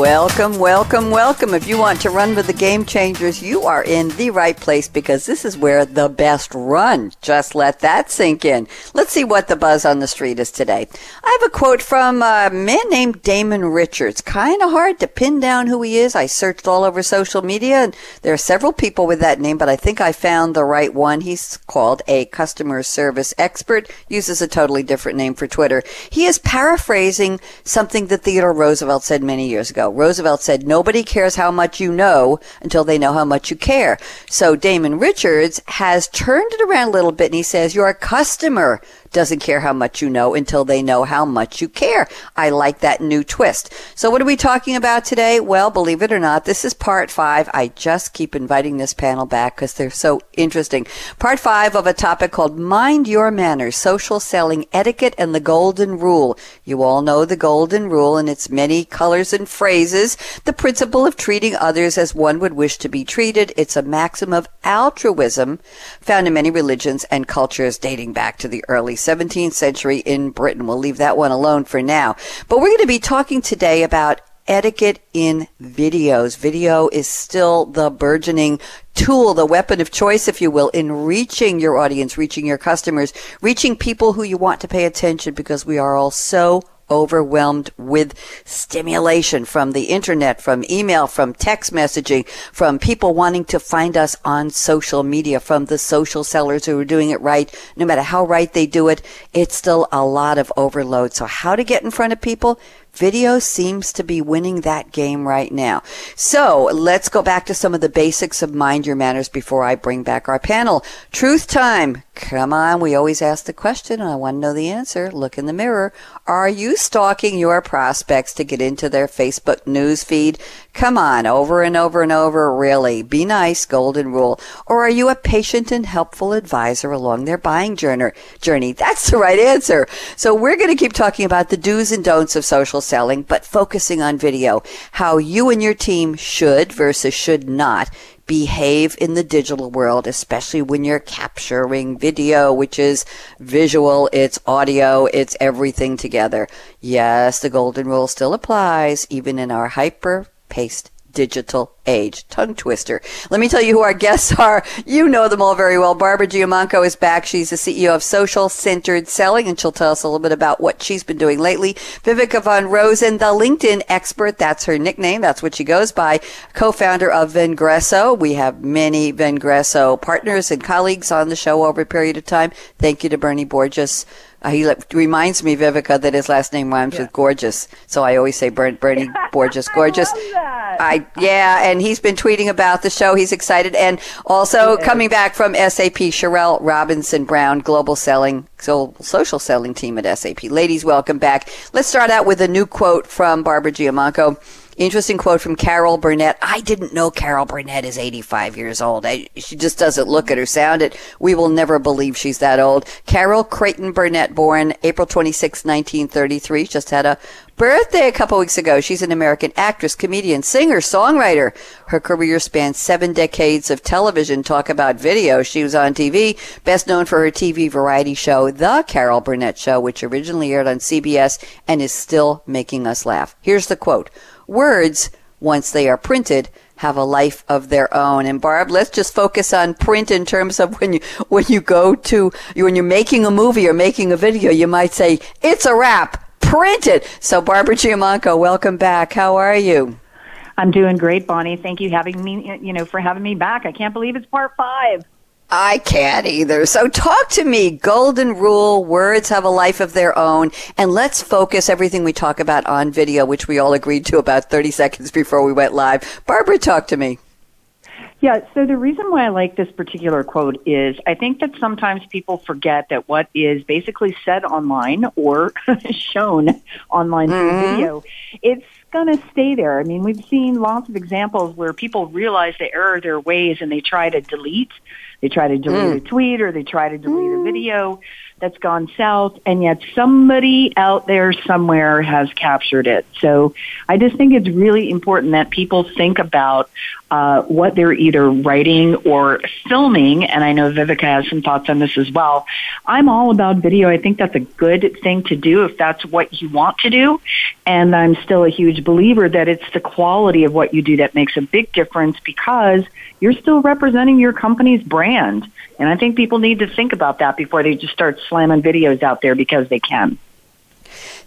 Welcome, welcome, welcome. If you want to run with the game changers, you are in the right place because this is where the best run. Just let that sink in. Let's see what the buzz on the street is today. I have a quote from a man named Damon Richards. Kind of hard to pin down who he is. I searched all over social media and there are several people with that name, but I think I found the right one. He's called a customer service expert, uses a totally different name for Twitter. He is paraphrasing something that Theodore Roosevelt said many years ago. Roosevelt said, nobody cares how much you know until they know how much you care. So Damon Richards has turned it around a little bit and he says, your customer doesn't care how much you know until they know how much you care. I like that new twist. So what are we talking about today? Well, believe it or not, this is part five. I just keep inviting this panel back because they're so interesting. Part five of a topic called Mind Your Manners, Social Selling Etiquette and the Golden Rule. You all know the Golden Rule and its many colors and phrases. The principle of treating others as one would wish to be treated. It's a maxim of altruism found in many religions and cultures dating back to the early 17th century in Britain. We'll leave that one alone for now. But we're going to be talking today about etiquette in videos. Video is still the burgeoning tool, the weapon of choice, if you will, in reaching your audience, reaching your customers, reaching people who you want to pay attention because we are all so overwhelmed with stimulation from the internet, from email, from text messaging, from people wanting to find us on social media, from the social sellers who are doing it right. No matter how right they do it, it's still a lot of overload. So how to get in front of people? Video seems to be winning that game right now. So let's go back to some of the basics of mind your manners before I bring back our panel. Truth time. Come on. We always ask the question and I want to know the answer. Look in the mirror. Are you stalking your prospects to get into their Facebook news feed? Come on, over and over and over, really. Be nice, golden rule. Or are you a patient and helpful advisor along their buying journey? That's the right answer. So we're going to keep talking about the do's and don'ts of social selling, but focusing on video. How you and your team should versus should not behave in the digital world, especially when you're capturing video, which is visual, it's audio, it's everything together. Yes, the golden rule still applies, even in our hyper paced digital age. Tongue twister. Let me tell you who our guests are. You know them all very well. Barbara Giamanco is back. She's the CEO of Social Centered Selling, and she'll tell us a little bit about what she's been doing lately. Viveka von Rosen, the LinkedIn expert. That's her nickname. That's what she goes by. Co-founder of Vengreso. We have many Vengreso partners and colleagues on the show over a period of time. Thank you to Bernie Borges uh, he reminds me, Viveka, that his last name rhymes yeah. with gorgeous. So I always say Bernie Borges, gorgeous. I, I, yeah, and he's been tweeting about the show. He's excited, and also coming back from SAP, Charrele Robinson Brown, global selling, so social selling team at SAP. Ladies, welcome back. Let's start out with a new quote from Barbara Giamanco. Interesting quote from Carol Burnett. I didn't know Carol Burnett is 85 years old. I, she just doesn't look at or sound it. We will never believe she's that old. Carol Creighton Burnett, born April 26, 1933, just had a birthday a couple weeks ago. She's an American actress, comedian, singer, songwriter. Her career spans seven decades of television. Talk about video. She was on TV, best known for her TV variety show, The Carol Burnett Show, which originally aired on CBS and is still making us laugh. Here's the quote words, once they are printed, have a life of their own. And Barb, let's just focus on print in terms of when you when you go to when you're making a movie or making a video, you might say it's a wrap, print it. So Barbara Giamanco, welcome back. How are you? I'm doing great, Bonnie. Thank you having me. You know for having me back. I can't believe it's part five. I can't either. So talk to me. Golden rule. Words have a life of their own. And let's focus everything we talk about on video, which we all agreed to about 30 seconds before we went live. Barbara, talk to me. Yeah, so the reason why I like this particular quote is I think that sometimes people forget that what is basically said online or shown online through Mhm. video, it's going to stay there. I mean, we've seen lots of examples where people realize they err their ways and they try to delete. They try to delete mm. a tweet or they try to delete a mm. video that's gone south, and yet somebody out there somewhere has captured it. So I just think it's really important that people think about uh, what they're either writing or filming. And I know Viveka has some thoughts on this as well. I'm all about video. I think that's a good thing to do if that's what you want to do. And I'm still a huge believer that it's the quality of what you do that makes a big difference because you're still representing your company's brand. And I think people need to think about that before they just start slamming videos out there because they can.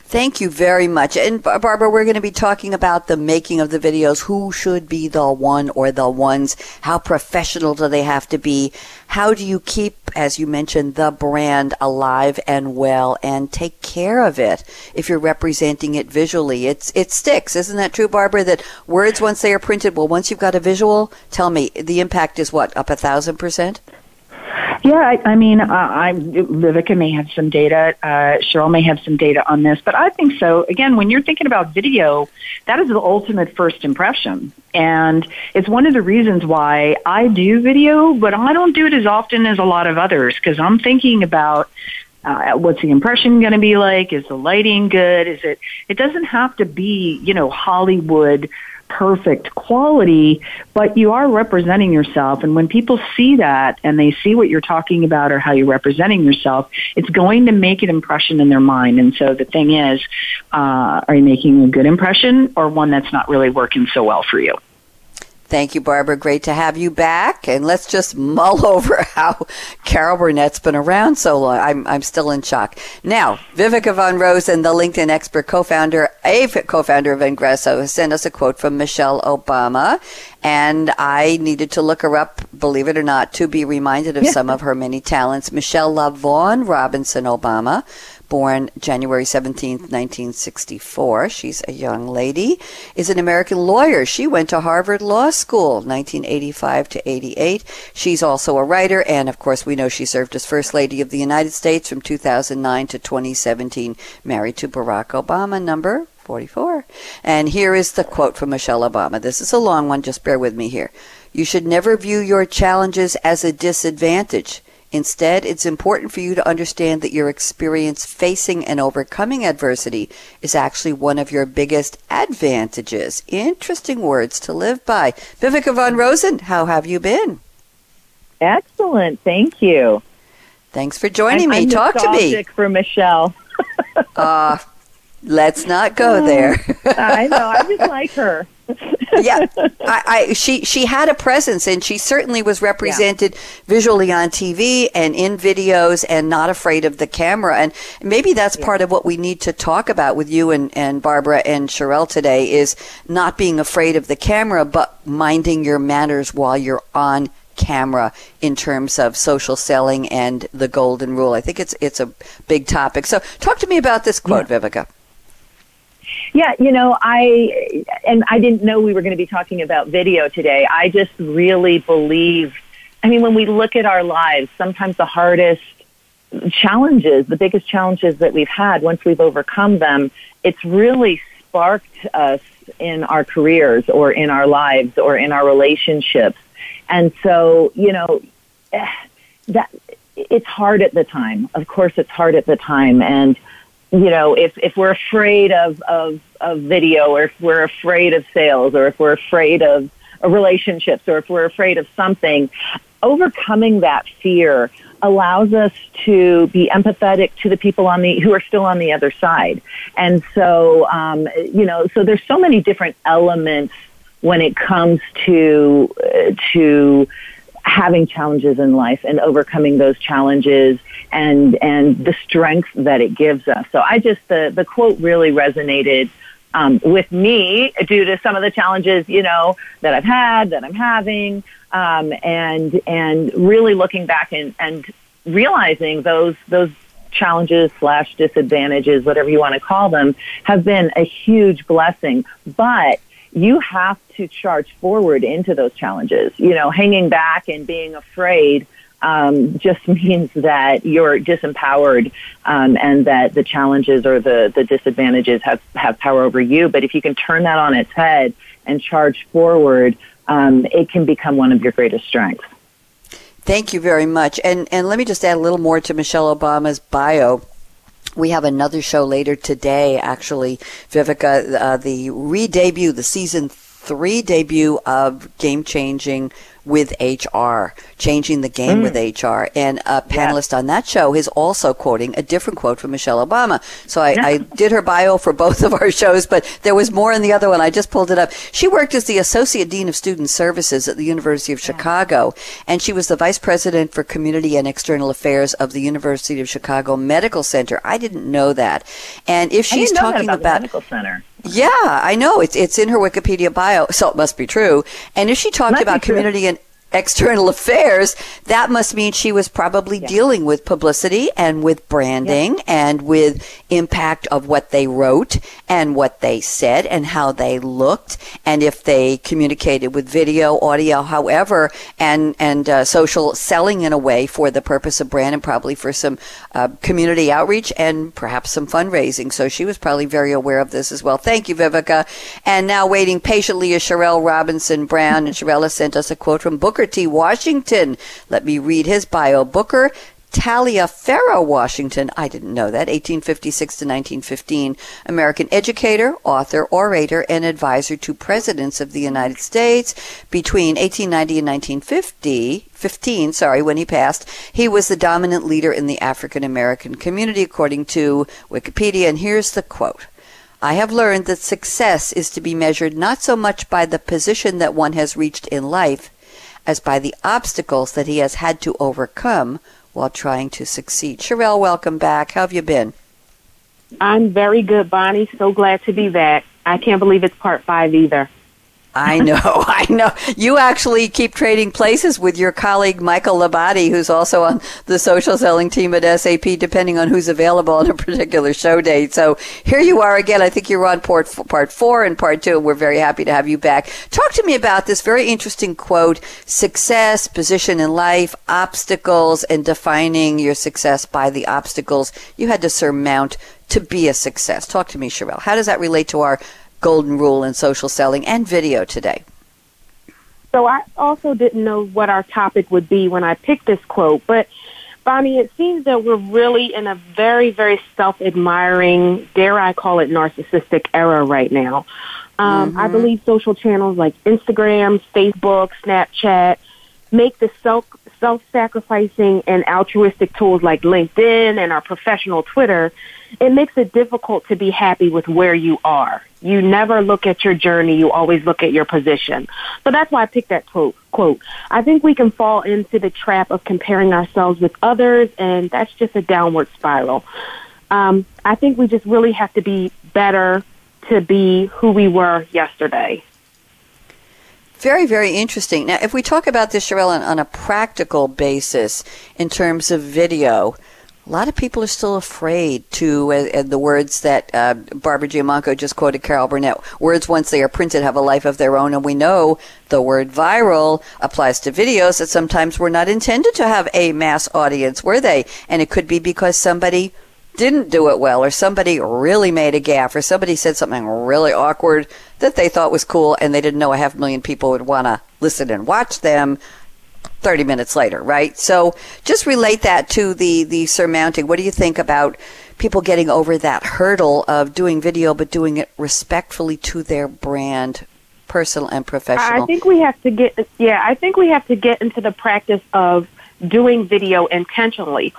Thank you very much. And Barbara, we're going to be talking about the making of the videos. Who should be the one or the ones? How professional do they have to be? How do you keep, as you mentioned, the brand alive and well and take care of it if you're representing it visually? It's, it sticks. Isn't that true, Barbara? That words, once they are printed, well, once you've got a visual, tell me, the impact is what, up a thousand percent? Yeah, I, I mean, uh, I, Viveka may have some data. Uh, Cheryl may have some data on this, but I think so. Again, when you're thinking about video, that is the ultimate first impression. And it's one of the reasons why I do video, but I don't do it as often as a lot of others because I'm thinking about uh, what's the impression going to be like? Is the lighting good? Is it? It doesn't have to be, you know, Hollywood perfect quality, but you are representing yourself. And when people see that and they see what you're talking about or how you're representing yourself, it's going to make an impression in their mind. And so the thing is, uh, are you making a good impression or one that's not really working so well for you? Thank you, Barbara. Great to have you back. And let's just mull over how Carol Burnett's been around so long. I'm, I'm still in shock. Now, Viveka Von Rosen, the LinkedIn expert co-founder, a co-founder of Vengreso, has sent us a quote from Michelle Obama. And I needed to look her up, believe it or not, to be reminded of some of her many talents. Michelle LaVaughn Robinson Obama born January 17, 1964. She's a young lady, is an American lawyer. She went to Harvard Law School, 1985 to 88. She's also a writer, and of course, we know she served as First Lady of the United States from 2009 to 2017, married to Barack Obama, number 44. And here is the quote from Michelle Obama. This is a long one, just bear with me here. You should never view your challenges as a disadvantage. Instead, it's important for you to understand that your experience facing and overcoming adversity is actually one of your biggest advantages. Interesting words to live by. Viveka von Rosen, how have you been? Excellent. Thank you. Thanks for joining I'm, me. I'm Talk to me. for Michelle. Uh, let's not go oh, there. I know. I just like her. yeah, I, I, she she had a presence, and she certainly was represented visually on TV and in videos, and not afraid of the camera. And maybe that's part of what we need to talk about with you and and Barbara and Charrele today is not being afraid of the camera, but minding your manners while you're on camera in terms of social selling and the golden rule. I think it's it's a big topic. So talk to me about this quote, Viveka. Yeah, you know, I and I didn't know we were going to be talking about video today. I just really believe I mean when we look at our lives, sometimes the hardest challenges, the biggest challenges that we've had once we've overcome them, it's really sparked us in our careers or in our lives or in our relationships. And so, you know, eh, that it's hard at the time. Of course it's hard at the time and you know, if, if we're afraid of, of, of video or if we're afraid of sales or if we're afraid of relationships or if we're afraid of something, overcoming that fear allows us to be empathetic to the people on the who are still on the other side. And so, um, you know, so there's so many different elements when it comes to uh, to having challenges in life and overcoming those challenges and and the strength that it gives us. So I just the the quote really resonated um, with me due to some of the challenges you know that I've had that I'm having um, and and really looking back and and realizing those those challenges slash disadvantages whatever you want to call them have been a huge blessing but you have to charge forward into those challenges. You know, hanging back and being afraid um, just means that you're disempowered um, and that the challenges or the, the disadvantages have, have power over you. But if you can turn that on its head and charge forward, um, it can become one of your greatest strengths. Thank you very much. And and let me just add a little more to Michelle Obama's bio. We have another show later today, actually, Viveka, uh, the re-debut, the season three debut of Game Changing with HR, changing the game mm. with HR. And a panelist yeah. on that show is also quoting a different quote from Michelle Obama. So I, yeah. I, did her bio for both of our shows, but there was more in the other one. I just pulled it up. She worked as the Associate Dean of Student Services at the University of Chicago, and she was the Vice President for Community and External Affairs of the University of Chicago Medical Center. I didn't know that. And if she's talking about, about medical center. Yeah, I know. It's it's in her Wikipedia bio, so it must be true. And if she talked about community and external affairs, that must mean she was probably yeah. dealing with publicity and with branding yeah. and with impact of what they wrote and what they said and how they looked and if they communicated with video, audio, however, and and uh, social selling in a way for the purpose of brand and probably for some uh, community outreach and perhaps some fundraising. So she was probably very aware of this as well. Thank you, Viveka. And now waiting patiently is Charrele Robinson Brown, and Charrele has sent us a quote from Booker Washington. Let me read his bio. Booker Taliaferro Washington, I didn't know that, 1856 to 1915, American educator, author, orator, and advisor to presidents of the United States. Between 1890 and 1950, 15, sorry, when he passed, he was the dominant leader in the African American community, according to Wikipedia. And here's the quote. I have learned that success is to be measured not so much by the position that one has reached in life as by the obstacles that he has had to overcome while trying to succeed. Charrele, welcome back. How have you been? I'm very good, Bonnie. So glad to be back. I can't believe it's part five either. I know, I know. You actually keep trading places with your colleague Michael Labate, who's also on the social selling team at SAP, depending on who's available on a particular show date. So here you are again. I think you're on part, part four and part two. We're very happy to have you back. Talk to me about this very interesting quote success, position in life, obstacles, and defining your success by the obstacles you had to surmount to be a success. Talk to me, Charrele. How does that relate to our golden rule in social selling and video today. So I also didn't know what our topic would be when I picked this quote, but Bonnie, it seems that we're really in a very, very self-admiring, dare I call it narcissistic era right now. Um, mm-hmm. I believe social channels like Instagram, Facebook, Snapchat make the self self-sacrificing and altruistic tools like LinkedIn and our professional Twitter, it makes it difficult to be happy with where you are. You never look at your journey, you always look at your position. So that's why I picked that quote. quote. I think we can fall into the trap of comparing ourselves with others, and that's just a downward spiral. Um, I think we just really have to be better to be who we were yesterday. Very, very interesting. Now, if we talk about this, Charrele, on, a practical basis in terms of video, a lot of people are still afraid to, uh, the words that uh, Barbara Giamanco just quoted Carol Burnett, words once they are printed have a life of their own. And we know the word viral applies to videos that sometimes were not intended to have a mass audience, were they? And it could be because somebody didn't do it well or somebody really made a gaffe or somebody said something really awkward that they thought was cool and they didn't know a half million people would want to listen and watch them 30 minutes later, right? So just relate that to the, the surmounting. What do you think about people getting over that hurdle of doing video but doing it respectfully to their brand, personal and professional? I think we have to get, yeah, I think we have to get into the practice of doing video intentionally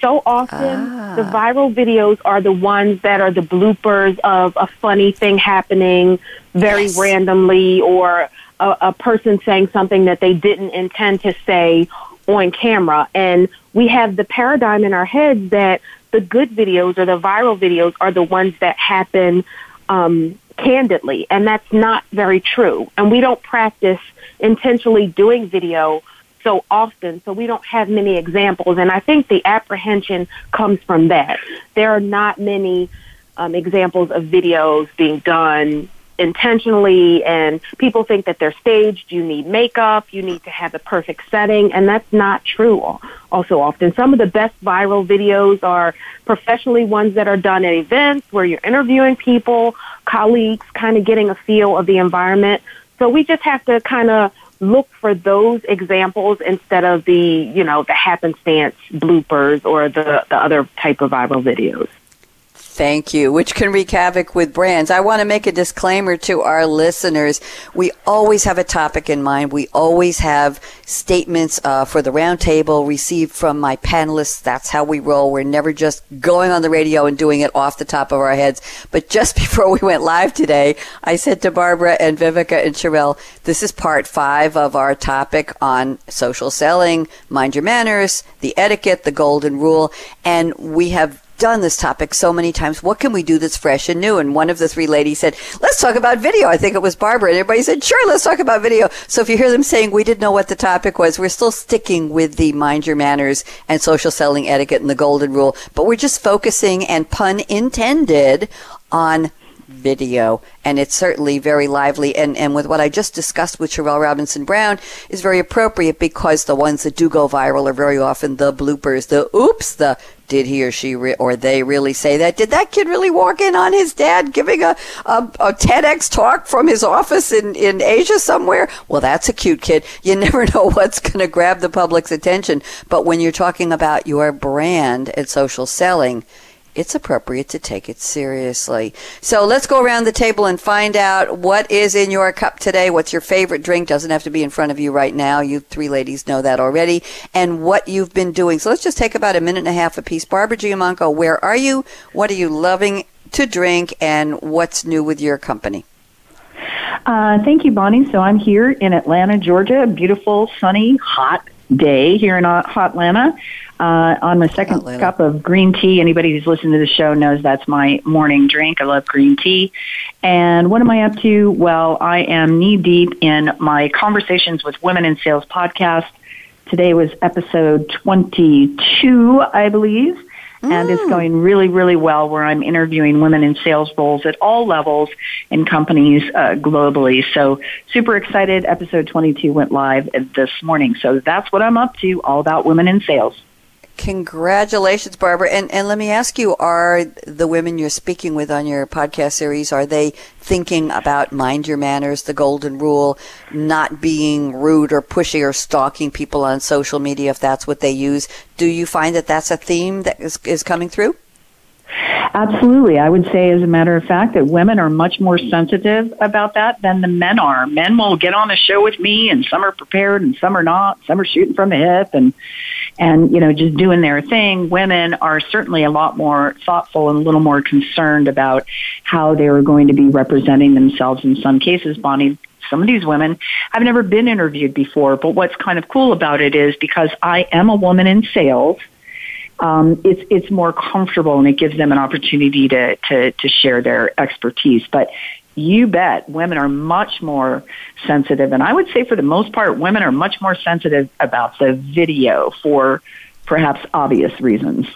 so often ah. the viral videos are the ones that are the bloopers of a funny thing happening very yes. randomly or a, a person saying something that they didn't intend to say on camera. And we have the paradigm in our heads that the good videos or the viral videos are the ones that happen um, candidly. And that's not very true. And we don't practice intentionally doing video so often, so we don't have many examples. And I think the apprehension comes from that. There are not many um, examples of videos being done intentionally and people think that they're staged. You need makeup. You need to have the perfect setting. And that's not true also often. Some of the best viral videos are professionally ones that are done at events where you're interviewing people, colleagues, kind of getting a feel of the environment. So we just have to kind of look for those examples instead of the, you know, the happenstance bloopers or the, the other type of viral videos. Thank you, which can wreak havoc with brands. I want to make a disclaimer to our listeners. We always have a topic in mind. We always have statements uh, for the roundtable received from my panelists. That's how we roll. We're never just going on the radio and doing it off the top of our heads. But just before we went live today, I said to Barbara and Viveka and Charrele, this is part five of our topic on social selling, mind your manners, the etiquette, the golden rule. And we have done this topic so many times. What can we do that's fresh and new? And one of the three ladies said, let's talk about video. I think it was Barbara. And everybody said, sure, let's talk about video. So if you hear them saying we didn't know what the topic was, we're still sticking with the mind your manners and social selling etiquette and the golden rule. But we're just focusing and pun intended on video. And it's certainly very lively. And, and with what I just discussed with Charrele Robinson Brown is very appropriate because the ones that do go viral are very often the bloopers, the oops, the did he or she re- or they really say that? Did that kid really walk in on his dad giving a, a, a TEDx talk from his office in, in Asia somewhere? Well, that's a cute kid. You never know what's going to grab the public's attention. But when you're talking about your brand and social selling, it's appropriate to take it seriously. So let's go around the table and find out what is in your cup today. What's your favorite drink? Doesn't have to be in front of you right now. You three ladies know that already. And what you've been doing. So let's just take about a minute and a half apiece. Barbara Giamanco, where are you? What are you loving to drink? And what's new with your company? Uh, thank you, Bonnie. So I'm here in Atlanta, Georgia. A beautiful, sunny, hot day here in hot Atlanta uh, on my second Atlanta. cup of green tea. Anybody who's listened to the show knows that's my morning drink. I love green tea. And what am I up to? Well, I am knee deep in my Conversations with Women in Sales podcast. Today was episode 22, I believe. And it's mm. going really, really well where I'm interviewing women in sales roles at all levels in companies uh, globally. So super excited. Episode 22 went live this morning. So that's what I'm up to, all about women in sales. Congratulations, Barbara. And and let me ask you, are the women you're speaking with on your podcast series, are they thinking about mind your manners, the golden rule, not being rude or pushy or stalking people on social media if that's what they use? Do you find that that's a theme that is, is coming through? Absolutely. I would say, as a matter of fact, that women are much more sensitive about that than the men are. Men will get on a show with me, and some are prepared and some are not. Some are shooting from the hip and, and, you know, just doing their thing. Women are certainly a lot more thoughtful and a little more concerned about how they are going to be representing themselves in some cases. Bonnie, some of these women have never been interviewed before, but what's kind of cool about it is because I am a woman in sales – um, it's it's more comfortable and it gives them an opportunity to to to share their expertise. But you bet women are much more sensitive, and I would say for the most part, women are much more sensitive about the video for perhaps obvious reasons.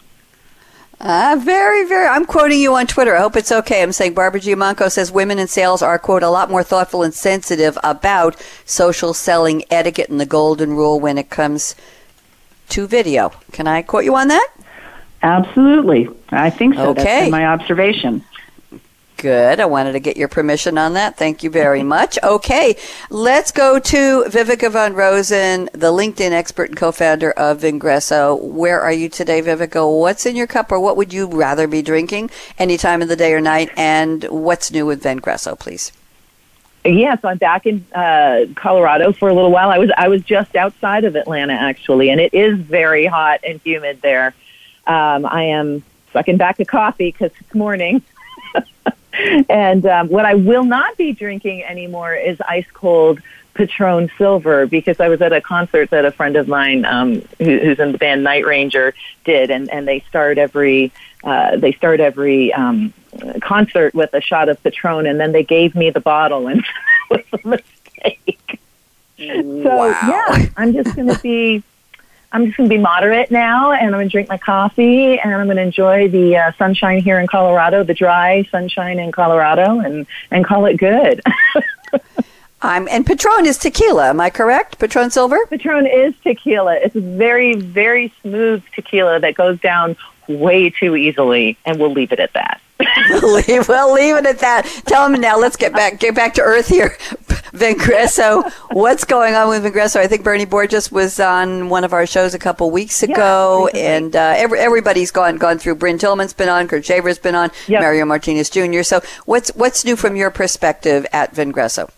Uh, very, very. I'm quoting you on Twitter. I hope it's okay. I'm saying Barbara Giamanco says women in sales are, quote, a lot more thoughtful and sensitive about social selling etiquette and the golden rule when it comes to video. Can I quote you on that? Absolutely. I think so. Okay. That's my observation. Good. I wanted to get your permission on that. Thank you very much. Okay, let's go to Viveka von Rosen, the LinkedIn expert and co-founder of Vengreso. Where are you today, Viveka? What's in your cup, or what would you rather be drinking any time of the day or night? And what's new with Vengreso, please? Yeah, so I'm back in uh, Colorado for a little while. I was I was just outside of Atlanta actually, and it is very hot and humid there. Um, I am sucking back a coffee because it's morning. and um, what I will not be drinking anymore is ice cold Patron Silver because I was at a concert that a friend of mine um, who, who's in the band Night Ranger did, and, and they start every uh, they start every um, concert with a shot of Patron, and then they gave me the bottle, and it was a mistake. Wow. So yeah, I'm just going to be I'm just going to be moderate now, and I'm going to drink my coffee, and I'm going to enjoy the uh, sunshine here in Colorado, the dry sunshine in Colorado, and and call it good. I'm and Patron is tequila. Am I correct? Patron Silver. Patron is tequila. It's very very smooth tequila that goes down way too easily, and we'll leave it at that. we'll, leave, it at that. Tell them now. Let's get back get back to earth here. Vengreso, what's going on with Vengreso? I think Bernie Borges was on one of our shows a couple weeks ago, yeah, and uh, every, everybody's gone gone through. Brynne Tillman's been on, Kurt Shaver's been on, yep. Mario Martinez Jr. So, what's what's new from your perspective at Vengreso?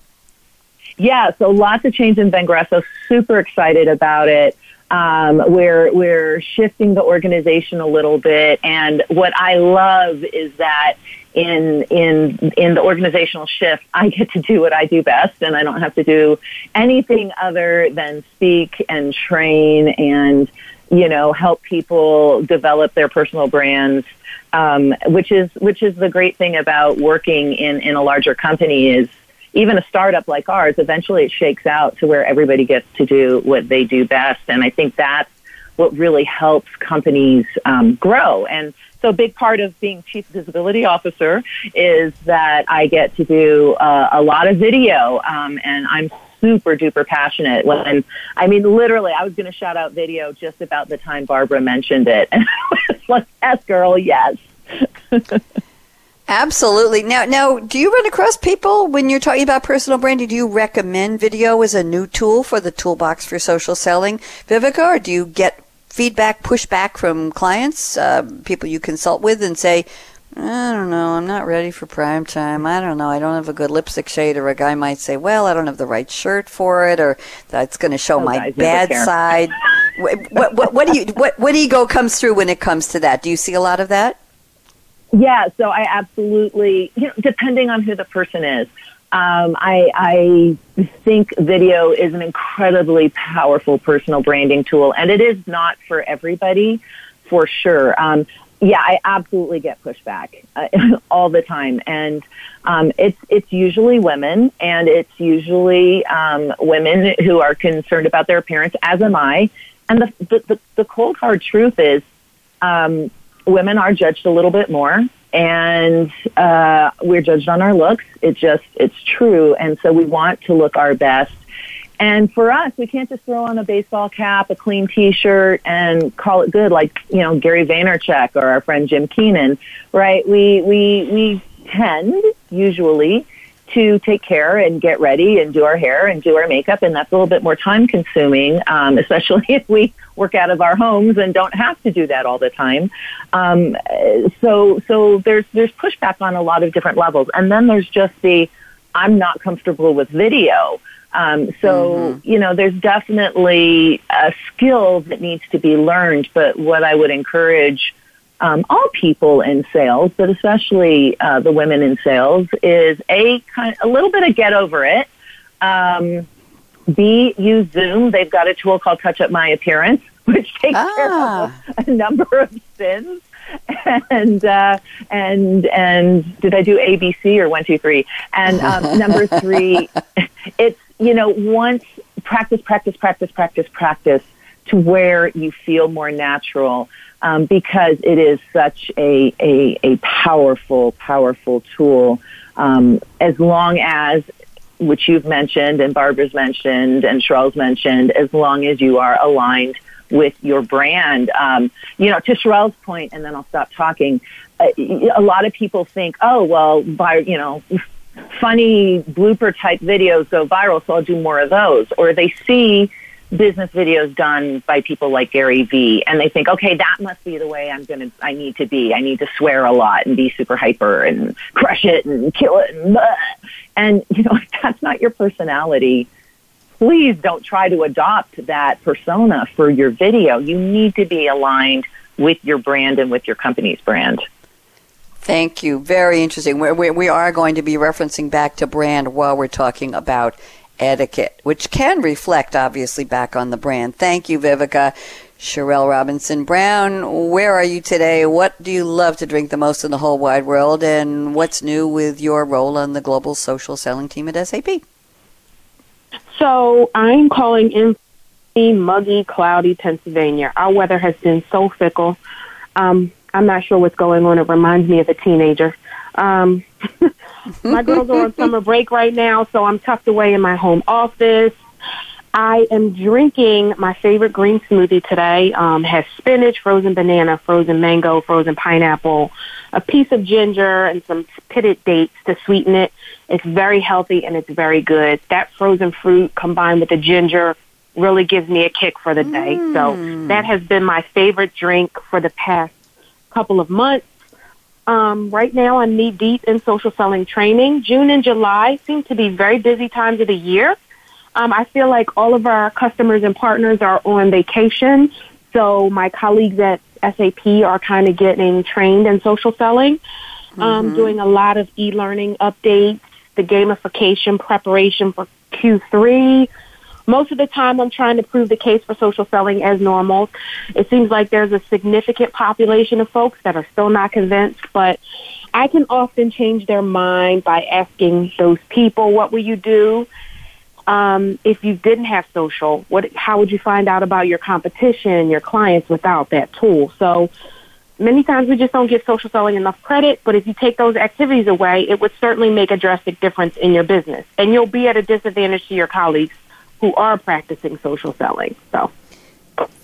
Yeah, so lots of change in Vengresso. Super excited about it. Um, we're we're shifting the organization a little bit, and what I love is that in in in the organizational shift, I get to do what I do best, and I don't have to do anything other than speak and train and you know help people develop their personal brands. Um, which is which is the great thing about working in in a larger company is even a startup like ours, eventually it shakes out to where everybody gets to do what they do best. And I think that's what really helps companies um, grow. And so a big part of being chief visibility officer is that I get to do uh, a lot of video, um, and I'm super duper passionate when I mean literally I was going to shout out video just about the time Barbara mentioned it, and I was like, "Yes, girl, yes." Absolutely. Now, now, do you run across people when you're talking about personal branding? Do you recommend video as a new tool for the toolbox for social selling, Viveka, or do you get feedback, pushback from clients, uh, people you consult with, and say, I don't know, I'm not ready for prime time. I don't know, I don't have a good lipstick shade, or a guy might say, Well, I don't have the right shirt for it, or that's going to show oh, my bad side. what, what, what, what do you what what ego comes through when it comes to that? Do you see a lot of that? Yeah, so I absolutely, you know, depending on who the person is, um, I, I think video is an incredibly powerful personal branding tool, and it is not for everybody, for sure. Um, yeah, I absolutely get pushback uh, all the time, and um, it's it's usually women, and it's usually um, women who are concerned about their appearance, as am I. And the the, the, the cold hard truth is, um, women are judged a little bit more and uh, we're judged on our looks. It just it's true, and so we want to look our best. And for us, we can't just throw on a baseball cap, a clean T-shirt, and call it good, like you know Gary Vaynerchuk or our friend Jim Keenan, right? We we we tend usually to take care and get ready and do our hair and do our makeup, and that's a little bit more time consuming, um, especially if we work out of our homes and don't have to do that all the time. Um, so, so there's there's pushback on a lot of different levels, and then there's just the I'm not comfortable with video. Um, so, mm-hmm. you know, there's definitely a skill that needs to be learned, but what I would encourage um, all people in sales, but especially uh, the women in sales, is a kind a little bit of get over it. Um, B use Zoom. They've got a tool called Touch Up My Appearance, which takes ah. care of a, a number of sins. And uh, and and did I do ABC or one two three? And um, number three, it's you know once practice, practice, practice, practice, practice to where you feel more natural um, because it is such a, a, a powerful, powerful tool. Um, as long as, which you've mentioned and Barbara's mentioned and Charrele's mentioned, as long as you are aligned with your brand. Um, you know, to Charrele's point, and then I'll stop talking. Uh, a lot of people think, oh, well, by, you know, funny blooper type videos go viral, so I'll do more of those. Or they see business videos done by people like Gary Vee and they think, okay, that must be the way I'm to, I need to be. I need to swear a lot and be super hyper and crush it and kill it. And, blah. and you know, if that's not your personality, please don't try to adopt that persona for your video. You need to be aligned with your brand and with your company's brand. Thank you. Very interesting. we we are going to be referencing back to brand while we're talking about etiquette, which can reflect obviously back on the brand. Thank you, Viveka. Charrele Robinson Brown, where are you today? What do you love to drink the most in the whole wide world? And what's new with your role on the global social selling team at SAP? So I'm calling in muggy, cloudy Pennsylvania. Our weather has been so fickle. Um, I'm not sure what's going on. It reminds me of a teenager. Um, my girls are on summer break right now, so I'm tucked away in my home office. I am drinking my favorite green smoothie today. Um, has spinach, frozen banana, frozen mango, frozen pineapple, a piece of ginger, and some pitted dates to sweeten it. It's very healthy and it's very good. That frozen fruit combined with the ginger really gives me a kick for the day. Mm. So that has been my favorite drink for the past couple of months. Um, right now, I'm knee deep in social selling training. June and July seem to be very busy times of the year. Um, I feel like all of our customers and partners are on vacation, so my colleagues at SAP are kind of getting trained in social selling, um, mm-hmm. doing a lot of e-learning updates, the gamification preparation for Q3. Most of the time, I'm trying to prove the case for social selling as normal. It seems like there's a significant population of folks that are still not convinced, but I can often change their mind by asking those people, what will you do? um, if you didn't have social, what, how would you find out about your competition, your clients without that tool? So many times we just don't give social selling enough credit, but if you take those activities away, it would certainly make a drastic difference in your business. And you'll be at a disadvantage to your colleagues who are practicing social selling. So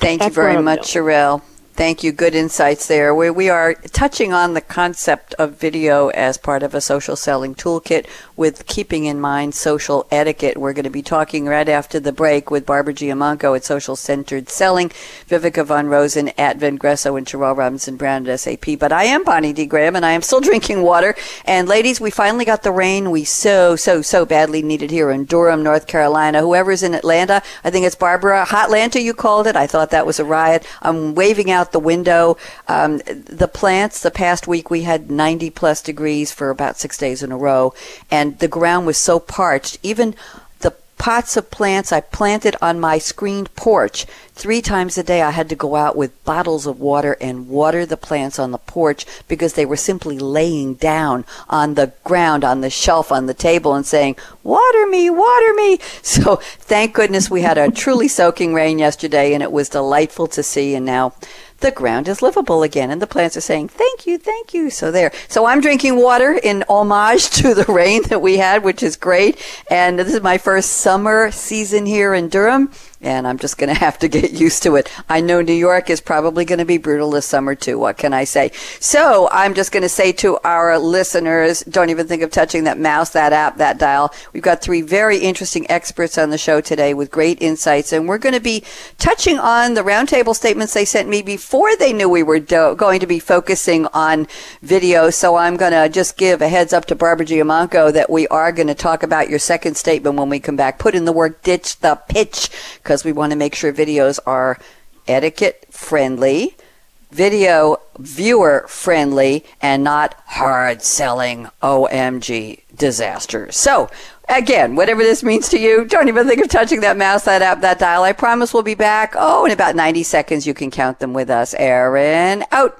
thank you very much, Charrele. Thank you. Good insights there. We, we are touching on the concept of video as part of a social selling toolkit with keeping in mind social etiquette. We're going to be talking right after the break with Barbara Giamanco at Social Centered Selling, Viveka Von Rosen at Vengreso, and Cheryl Robinson Brown at SAP. But I am Bonnie D. Graham, and I am still drinking water. And ladies, we finally got the rain we so, so, so badly needed here in Durham, North Carolina. Whoever's in Atlanta, I think it's Barbara Hotlanta you called it. I thought that was a riot. I'm waving the window. Um, the plants, the past week we had 90 plus degrees for about six days in a row, and the ground was so parched. Even the pots of plants I planted on my screened porch. Three times a day I had to go out with bottles of water and water the plants on the porch because they were simply laying down on the ground, on the shelf, on the table and saying, water me, water me. So thank goodness we had a truly soaking rain yesterday and it was delightful to see and now the ground is livable again. And the plants are saying, thank you, thank you. So there. So I'm drinking water in homage to the rain that we had, which is great. And this is my first summer season here in Durham and I'm just going to have to get used to it. I know New York is probably going to be brutal this summer too. What can I say? So I'm just going to say to our listeners, don't even think of touching that mouse, that app, that dial. We've got three very interesting experts on the show today with great insights, and we're going to be touching on the roundtable statements they sent me before they knew we were do- going to be focusing on video. So I'm going to just give a heads up to Barbara Giamanco that we are going to talk about your second statement when we come back. Put in the word ditch the pitch because we want to make sure videos are etiquette friendly, video viewer friendly, and not hard selling OMG disasters. So, again, whatever this means to you, don't even think of touching that mouse, that app, that dial. I promise we'll be back. Oh, in about 90 seconds, you can count them with us. Aaron, out.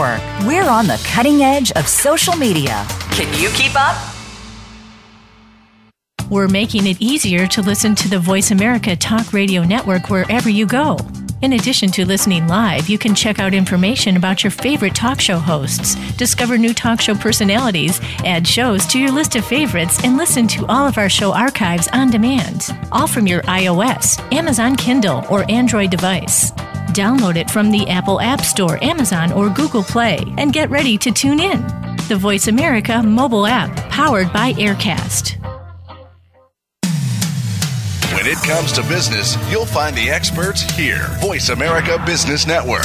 We're on the cutting edge of social media. Can you keep up? We're making it easier to listen to the Voice America Talk Radio Network wherever you go. In addition to listening live, you can check out information about your favorite talk show hosts, discover new talk show personalities, add shows to your list of favorites, and listen to all of our show archives on demand. All from your iOS, Amazon Kindle, or Android device. Download it from the Apple App Store, Amazon, or Google Play, and get ready to tune in. The Voice America mobile app, powered by Aircast. When it comes to business, you'll find the experts here. Voice America Business Network.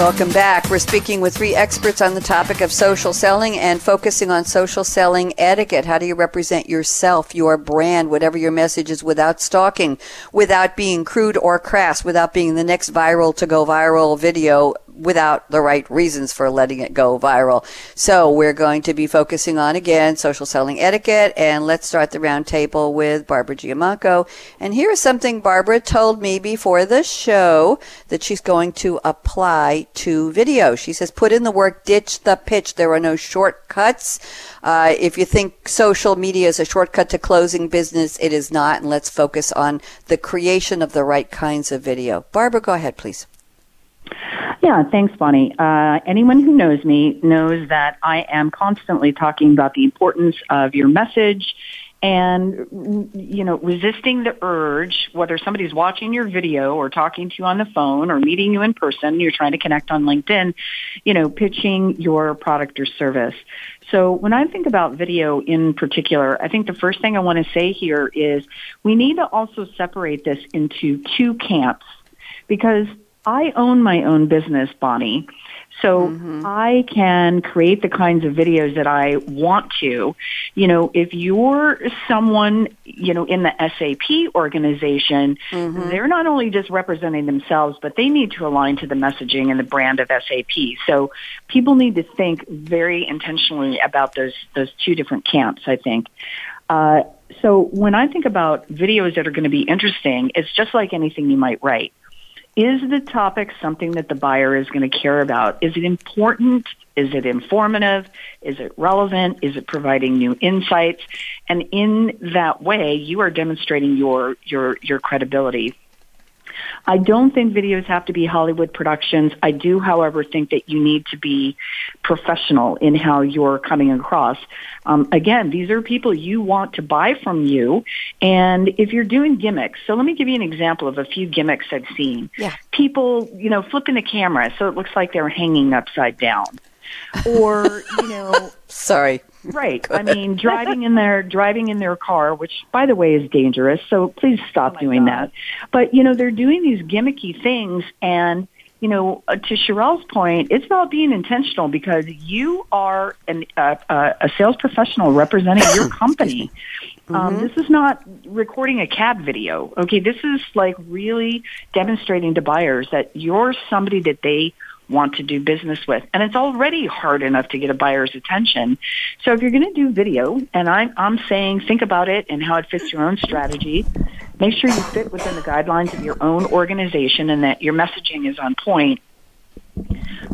Welcome back. We're speaking with three experts on the topic of social selling and focusing on social selling etiquette. How do you represent yourself, your brand, whatever your message is without stalking, without being crude or crass, without being the next viral to go viral video without the right reasons for letting it go viral. So we're going to be focusing on again social selling etiquette and let's start the roundtable with Barbara Giamanco. And here is something Barbara told me before the show that she's going to apply to video. She says, put in the work, ditch the pitch. There are no shortcuts. Uh, if you think social media is a shortcut to closing business, it is not. And let's focus on the creation of the right kinds of video. Barbara, go ahead, please. Yeah, thanks, Bonnie. Uh, anyone who knows me knows that I am constantly talking about the importance of your message and you know resisting the urge whether somebody's watching your video or talking to you on the phone or meeting you in person you're trying to connect on linkedin you know pitching your product or service so when i think about video in particular i think the first thing i want to say here is we need to also separate this into two camps because I own my own business, Bonnie. So mm-hmm. I can create the kinds of videos that I want to. You know, if you're someone, you know, in the SAP organization, mm-hmm. they're not only just representing themselves, but they need to align to the messaging and the brand of SAP. So people need to think very intentionally about those those two different camps, I think. Uh, so when I think about videos that are going to be interesting, it's just like anything you might write is the topic something that the buyer is going to care about? Is it important? Is it informative? Is it relevant? Is it providing new insights? And in that way, you are demonstrating your, your, your credibility I don't think videos have to be Hollywood productions. I do, however, think that you need to be professional in how you're coming across. Um, again, these are people you want to buy from you. And if you're doing gimmicks, so let me give you an example of a few gimmicks I've seen. Yeah. People, you know, flipping the camera so it looks like they're hanging upside down. Or, you know, sorry. Right. I mean, driving in their driving in their car, which by the way is dangerous. So please stop oh doing God. that. But you know, they're doing these gimmicky things, and you know, uh, to Charrele's point, it's not being intentional because you are an, uh, uh, a sales professional representing your company. Um, mm-hmm. This is not recording a cab video. Okay, this is like really demonstrating to buyers that you're somebody that they want to do business with. And it's already hard enough to get a buyer's attention. So if you're going to do video, and I'm, I'm saying think about it and how it fits your own strategy, make sure you fit within the guidelines of your own organization and that your messaging is on point.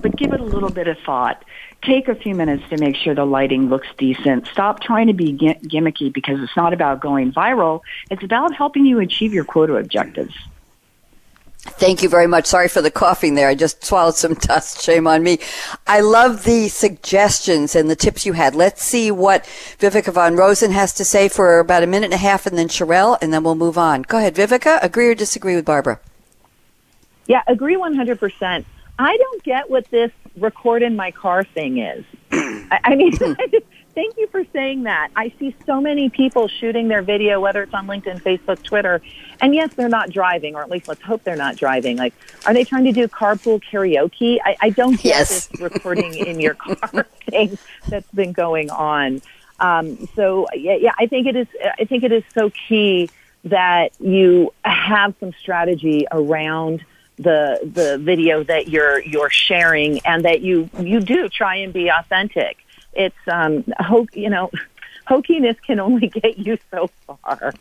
But give it a little bit of thought. Take a few minutes to make sure the lighting looks decent. Stop trying to be gimmicky because it's not about going viral. It's about helping you achieve your quota objectives. Thank you very much. Sorry for the coughing there. I just swallowed some dust. Shame on me. I love the suggestions and the tips you had. Let's see what Viveka von Rosen has to say for about a minute and a half and then Charrele, and then we'll move on. Go ahead, Viveka. Agree or disagree with Barbara? Yeah, agree 100%. I don't get what this record in my car thing is. I, I mean, thank you for saying that. I see so many people shooting their video, whether it's on LinkedIn, Facebook, Twitter, and yes, they're not driving, or at least let's hope they're not driving. Like, are they trying to do carpool karaoke? I, I don't get yes. this recording in your car thing that's been going on. Um, so yeah, yeah, I think it is. I think it is so key that you have some strategy around the the video that you're you're sharing and that you you do try and be authentic. It's um ho- you know hokiness can only get you so far.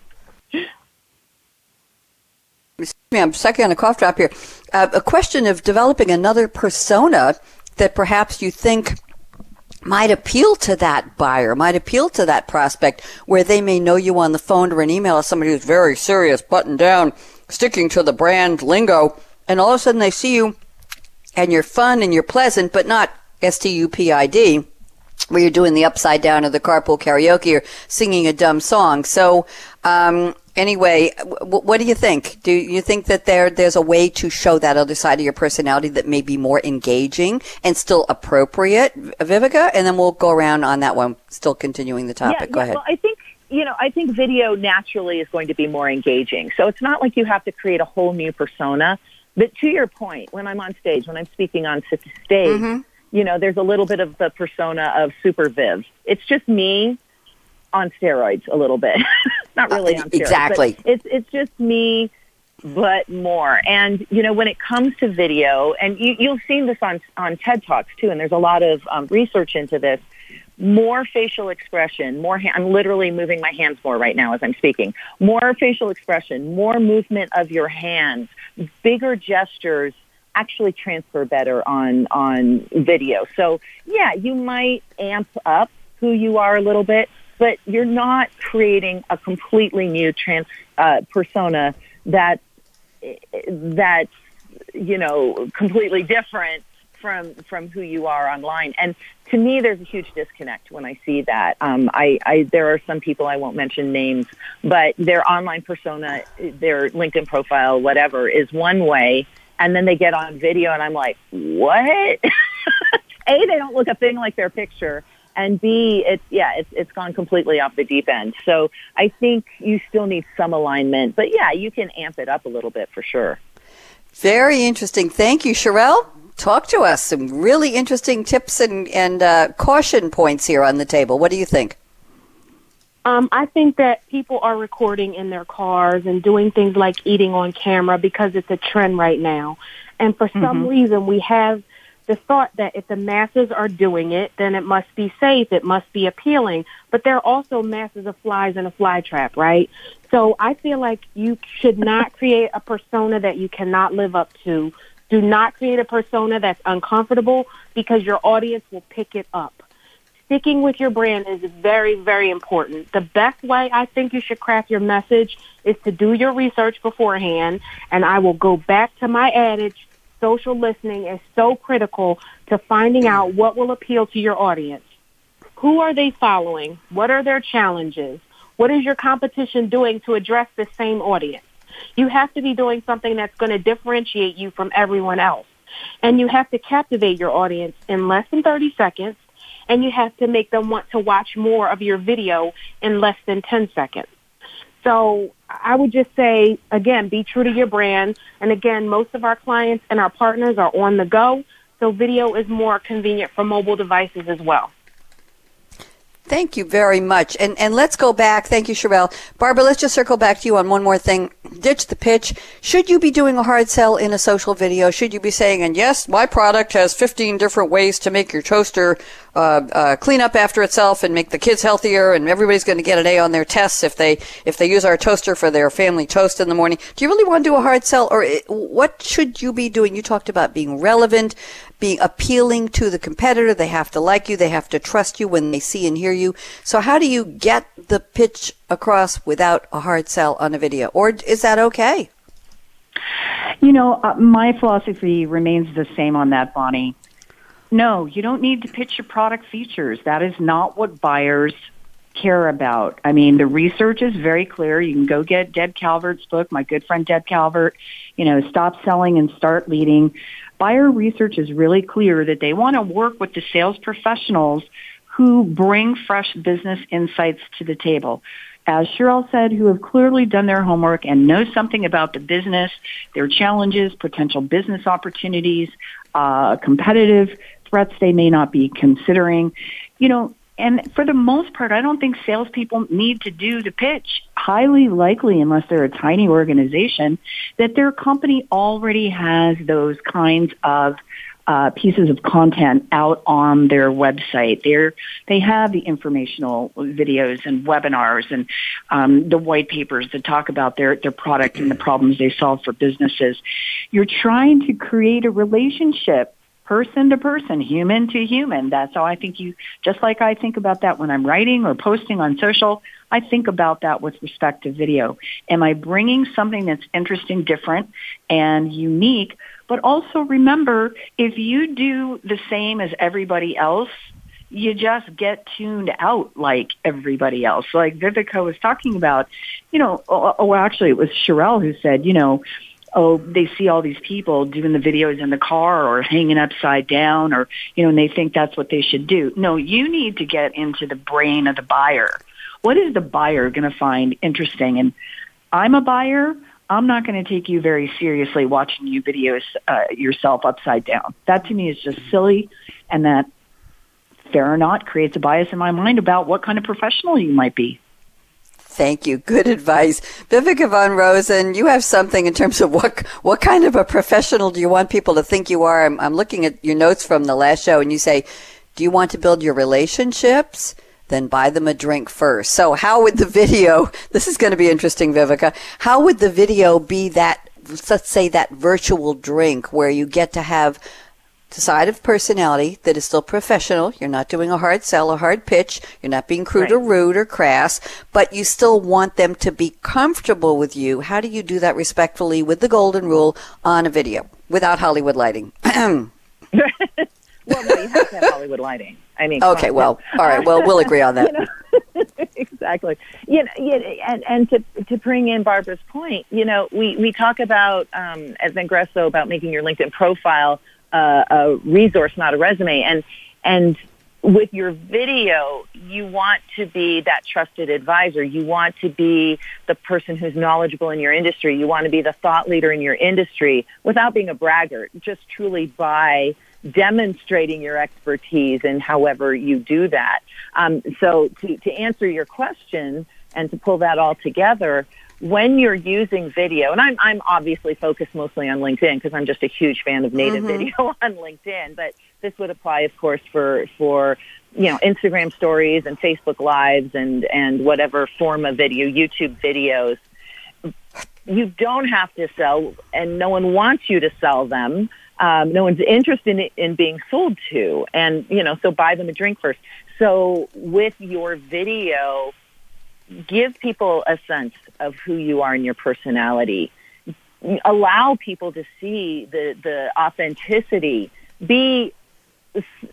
Excuse me, I'm sucking on a cough drop here. Uh, a question of developing another persona that perhaps you think might appeal to that buyer, might appeal to that prospect, where they may know you on the phone or an email as somebody who's very serious, buttoned down, sticking to the brand lingo, and all of a sudden they see you and you're fun and you're pleasant, but not S-T-U-P-I-D, where you're doing the upside down of the carpool karaoke or singing a dumb song. So, um, anyway, w- what do you think? Do you think that there there's a way to show that other side of your personality that may be more engaging and still appropriate, Viveka? And then we'll go around on that one, still continuing the topic. Yeah, go yeah, ahead. Well, I think you know, I think video naturally is going to be more engaging. So it's not like you have to create a whole new persona. But to your point, when I'm on stage, when I'm speaking on stage, Mm-hmm. You know, there's a little bit of the persona of Super Viv. It's just me on steroids a little bit. not really on steroids. exactly. It's it's just me but more. And you know, when it comes to video, and you, you've seen this on on TED Talks too, and there's a lot of um, research into this. More facial expression, more. Ha- I'm literally moving my hands more right now as I'm speaking. More facial expression, more movement of your hands, bigger gestures actually transfer better on on video. So yeah, you might amp up who you are a little bit, but you're not creating a completely new trans uh, persona that that's you know completely different from from who you are online. And to me, there's a huge disconnect when I see that. Um, I, I there are some people I won't mention names, but their online persona, their LinkedIn profile, whatever, is one way, and then they get on video, and I'm like, what? a, they don't look a thing like their picture. And B, it's yeah, it's it's gone completely off the deep end. So I think you still need some alignment, but yeah, you can amp it up a little bit for sure. Very interesting. Thank you, Charrele. Talk to us. Some really interesting tips and, and uh, caution points here on the table. What do you think? Um, I think that people are recording in their cars and doing things like eating on camera because it's a trend right now. And for some reason, we have the thought that if the masses are doing it, then it must be safe, it must be appealing. But there are also masses of flies in a fly trap, right? So I feel like you should not create a persona that you cannot live up to. Do not create a persona that's uncomfortable because your audience will pick it up. Sticking with your brand is very, very important. The best way I think you should craft your message is to do your research beforehand. And I will go back to my adage, social listening is so critical to finding out what will appeal to your audience. Who are they following? What are their challenges? What is your competition doing to address the same audience? You have to be doing something that's going to differentiate you from everyone else. And you have to captivate your audience in less than 30 seconds. And you have to make them want to watch more of your video in less than 10 seconds. So I would just say, again, be true to your brand. And again, most of our clients and our partners are on the go. So video is more convenient for mobile devices as well. Thank you very much. And and let's go back. Thank you, Charrele. Barbara, let's just circle back to you on one more thing. Ditch the pitch. Should you be doing a hard sell in a social video? Should you be saying, and yes, my product has 15 different ways to make your toaster uh, uh, clean up after itself and make the kids healthier, and everybody's going to get an A on their tests if they if they use our toaster for their family toast in the morning. Do you really want to do a hard sell, or what should you be doing? You talked about being relevant, being appealing to the competitor. They have to like you. They have to trust you when they see and hear you. So how do you get the pitch across without a hard sell on a video, or is that okay? You know, uh, my philosophy remains the same on that, Bonnie. No, you don't need to pitch your product features. That is not what buyers care about. I mean, the research is very clear. You can go get Deb Calvert's book, my good friend Deb Calvert, you know, Stop Selling and Start Leading. Buyer research is really clear that they want to work with the sales professionals who bring fresh business insights to the table. As Cheryl said, who have clearly done their homework and know something about the business, their challenges, potential business opportunities, uh, competitive threats they may not be considering. You know, and for the most part, I don't think salespeople need to do the pitch. Highly likely, unless they're a tiny organization, that their company already has those kinds of uh, pieces of content out on their website. They're, they have the informational videos and webinars and um, the white papers that talk about their, their product and the problems they solve for businesses. You're trying to create a relationship person to person, human to human. That's how I think you, just like I think about that when I'm writing or posting on social, I think about that with respect to video. Am I bringing something that's interesting, different, and unique? But also remember, if you do the same as everybody else, you just get tuned out like everybody else. Like Viveka was talking about, you know, oh, oh, oh actually it was Charrele who said, you know, oh, they see all these people doing the videos in the car or hanging upside down or, you know, and they think that's what they should do. No, you need to get into the brain of the buyer. What is the buyer going to find interesting? And I'm a buyer. I'm not going to take you very seriously watching you videos uh, yourself upside down. That to me is just silly, and that fair or not creates a bias in my mind about what kind of professional you might be. Thank you. Good advice. Viveka von Rosen, you have something in terms of what what kind of a professional do you want people to think you are? I'm, I'm looking at your notes from the last show and you say, do you want to build your relationships? Then buy them a drink first. So how would the video, this is going to be interesting, Viveka, uh, how would the video be that, let's say that virtual drink where you get to have the side of personality that is still professional. You're not doing a hard sell, a hard pitch. You're not being crude right. or rude or crass, but you still want them to be comfortable with you. How do you do that respectfully with the golden rule on a video without Hollywood lighting? well, no, you have to have Hollywood lighting. I mean, okay, well, all right, well, we'll agree on that. you know, exactly. You know, and and to to bring in Barbara's point, you know, we we talk about um, at Vengreso about making your LinkedIn profile a, a resource, not a resume. And and with your video, you want to be that trusted advisor. You want to be the person who's knowledgeable in your industry. You want to be the thought leader in your industry without being a braggart, just truly by demonstrating your expertise and however you do that. Um, so to, to answer your question and to pull that all together, when you're using video, and I'm, I'm obviously focused mostly on LinkedIn because I'm just a huge fan of native mm-hmm. video on LinkedIn, but this would apply, of course, for, for, you know, Instagram stories and Facebook lives and, and whatever form of video, YouTube videos. You don't have to sell and no one wants you to sell them. Um, no one's interested in, in being sold to. And, you know, so buy them a drink first. So with your video, give people a sense of who you are and your personality. Allow people to see the, the authenticity. Be,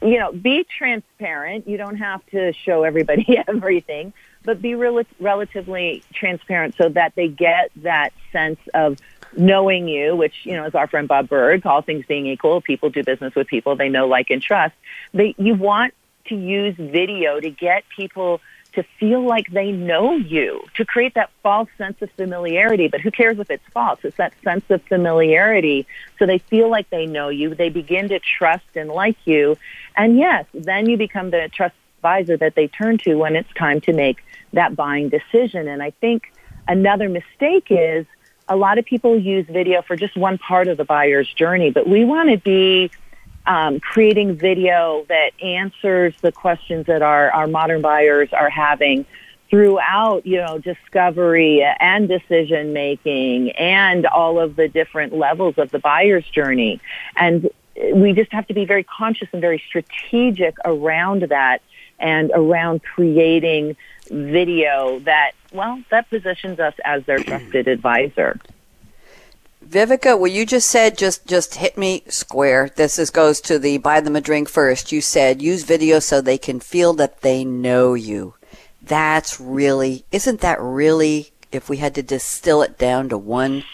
you know, be transparent. You don't have to show everybody everything, but be rel- relatively transparent so that they get that sense of knowing you, which, you know, as our friend Bob Burg, all things being equal, people do business with people they know, like, and trust. They, you want to use video to get people to feel like they know you, to create that false sense of familiarity. But who cares if it's false? It's that sense of familiarity. So they feel like they know you. They begin to trust and like you. And yes, then you become the trust advisor that they turn to when it's time to make that buying decision. And I think another mistake is a lot of people use video for just one part of the buyer's journey, but we want to be um, creating video that answers the questions that our, our modern buyers are having throughout, you know, discovery and decision making and all of the different levels of the buyer's journey. And we just have to be very conscious and very strategic around that and around creating video that, well, that positions us as their trusted advisor. Viveka, what you just said just just hit me square. This is goes to the buy them a drink first. You said use video so they can feel that they know you. That's really isn't that really if we had to distill it down to one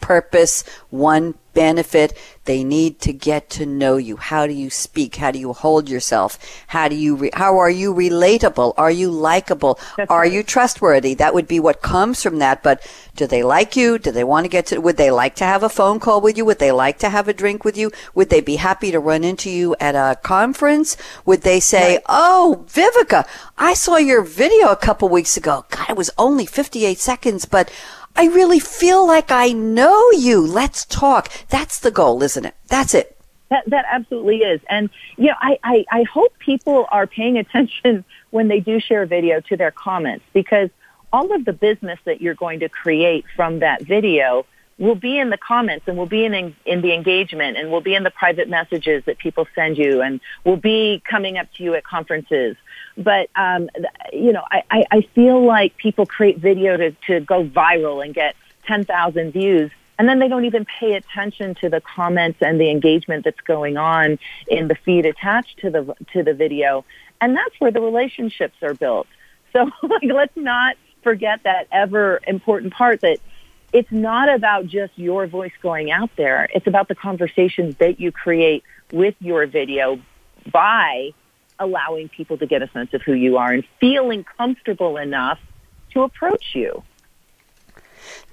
purpose, one benefit. They need to get to know you. How do you speak? How do you hold yourself? How do you, re- how are you relatable? Are you likable? Are right. you trustworthy? That would be what comes from that. But do they like you? Do they want to get to, would they like to have a phone call with you? Would they like to have a drink with you? Would they be happy to run into you at a conference? Would they say, Oh, Viveka, I saw your video a couple weeks ago. God, it was only 58 seconds, but I really feel like I know you. Let's talk. That's the goal, isn't it? That's it. That that absolutely is, and you know, I, I I hope people are paying attention when they do share a video to their comments because all of the business that you're going to create from that video will be in the comments and will be in in the engagement and will be in the private messages that people send you and will be coming up to you at conferences. But um, you know, I, I, feel like people create video to, to go viral and get ten thousand views and then they don't even pay attention to the comments and the engagement that's going on in the feed attached to the to the video. And that's where the relationships are built. So like let's not forget that ever important part that it's not about just your voice going out there. It's about the conversations that you create with your video by allowing people to get a sense of who you are and feeling comfortable enough to approach you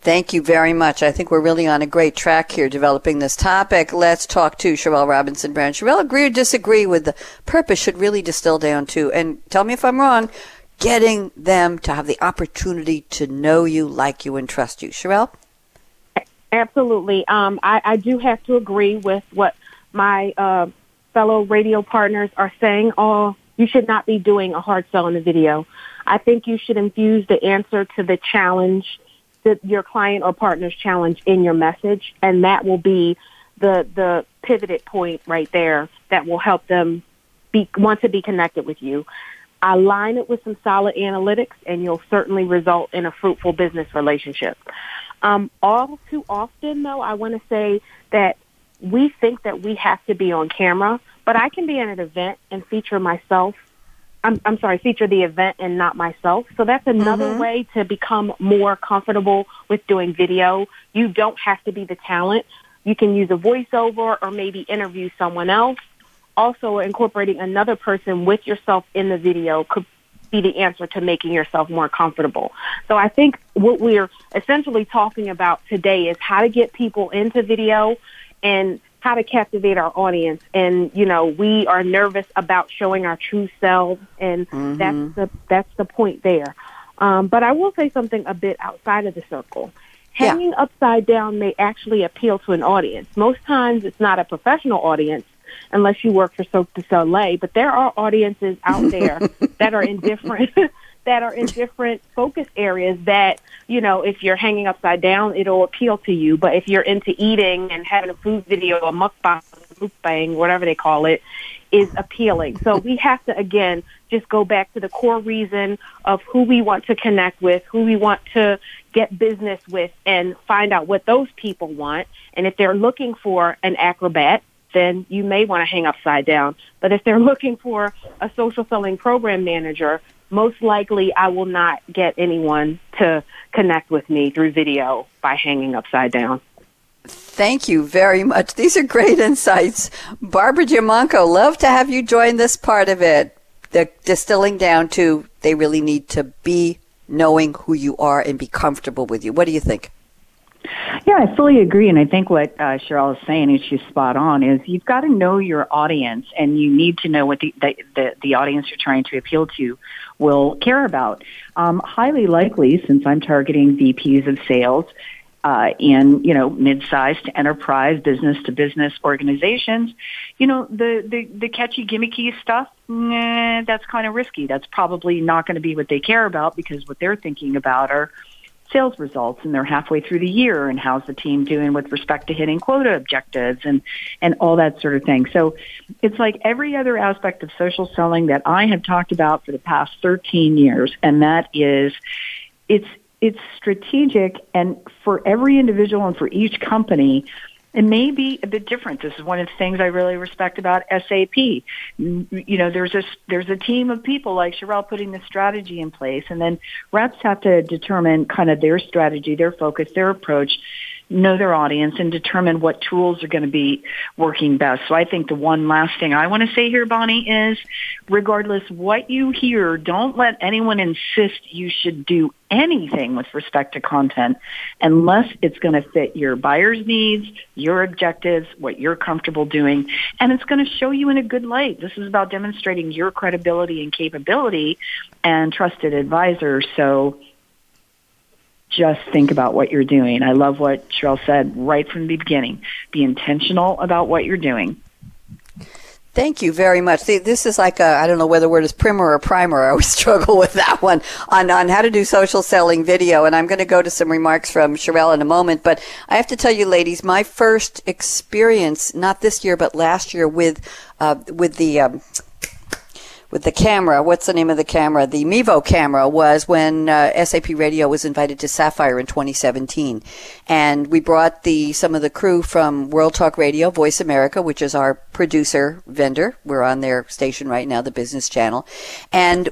Thank you very much. I think we're really on a great track here developing this topic. Let's talk to Charrele Robinson Brown. Charrele, agree or disagree with the purpose should really distill down to, and tell me if I'm wrong, getting them to have the opportunity to know you, like you, and trust you. Charrele? Absolutely. Um, I, I do have to agree with what my uh, fellow radio partners are saying. Oh, you should not be doing a hard sell in the video. I think you should infuse the answer to the challenge, that your client or partner's challenge in your message, and that will be the the pivoted point right there that will help them be want to be connected with you. Align it with some solid analytics, and you'll certainly result in a fruitful business relationship. Um, all too often, though, I want to say that we think that we have to be on camera, but I can be at an event and feature myself. I'm, I'm sorry, feature the event and not myself. So that's another Mhm. way to become more comfortable with doing video. You don't have to be the talent. You can use a voiceover or maybe interview someone else. Also, incorporating another person with yourself in the video could be the answer to making yourself more comfortable. So I think what we're essentially talking about today is how to get people into video and how to captivate our audience. And, you know, we are nervous about showing our true selves and that's the that's the point there. Um, but I will say something a bit outside of the circle. Yeah. Hanging upside down may actually appeal to an audience. Most times it's not a professional audience unless you work for Cirque du Soleil, but there are audiences out there that are in different that are in different focus areas that, you know, if you're hanging upside down, it'll appeal to you. But if you're into eating and having a food video, a mukbang, mukbang, whatever they call it, is appealing. So we have to, again, just go back to the core reason of who we want to connect with, who we want to get business with, and find out what those people want. And if they're looking for an acrobat, then you may want to hang upside down. But if they're looking for a social selling program manager, most likely I will not get anyone to connect with me through video by hanging upside down. Thank you very much. These are great insights. Barbara Giamanco, love to have you join this part of it. The distilling down to they really need to be knowing who you are and be comfortable with you. What do you think? Yeah, I fully agree, and I think what uh, Cheryl is saying is she's spot on. Is you've got to know your audience, and you need to know what the the, the, the audience you're trying to appeal to will care about. Um, highly likely, since I'm targeting VPs of sales uh, in you know mid-sized enterprise, business to business organizations, you know the the, the catchy gimmicky stuff. Nah, that's kind of risky. That's probably not going to be what they care about because what they're thinking about are sales results and they're halfway through the year and how's the team doing with respect to hitting quota objectives and and all that sort of thing. So it's like every other aspect of social selling that I have talked about for the past 13 years and that is it's it's strategic and for every individual and for each company it may be a bit different. This is one of the things I really respect about SAP. You know, there's a there's a team of people like Charrele putting the strategy in place, and then reps have to determine kind of their strategy, their focus, their approach, know their audience and determine what tools are going to be working best. So I think the one last thing I want to say here, Bonnie, is regardless what you hear, don't let anyone insist you should do anything with respect to content unless it's going to fit your buyer's needs, your objectives, what you're comfortable doing, and it's going to show you in a good light. This is about demonstrating your credibility and capability and trusted advisor. So just think about what you're doing. I love what Charrele said right from the beginning. Be intentional about what you're doing. Thank you very much. See, this is like a, I don't know whether the word is primer or primer. I always struggle with that one on, on how to do social selling video. And I'm going to go to some remarks from Charrele in a moment. But I have to tell you, ladies, my first experience, not this year, but last year with, uh, with the, um, with the camera. What's the name of the camera? The Mevo camera was when uh, SAP Radio was invited to Sapphire in 2017, and we brought the some of the crew from World Talk Radio, Voice America, which is our producer vendor. We're on their station right now, the business channel, and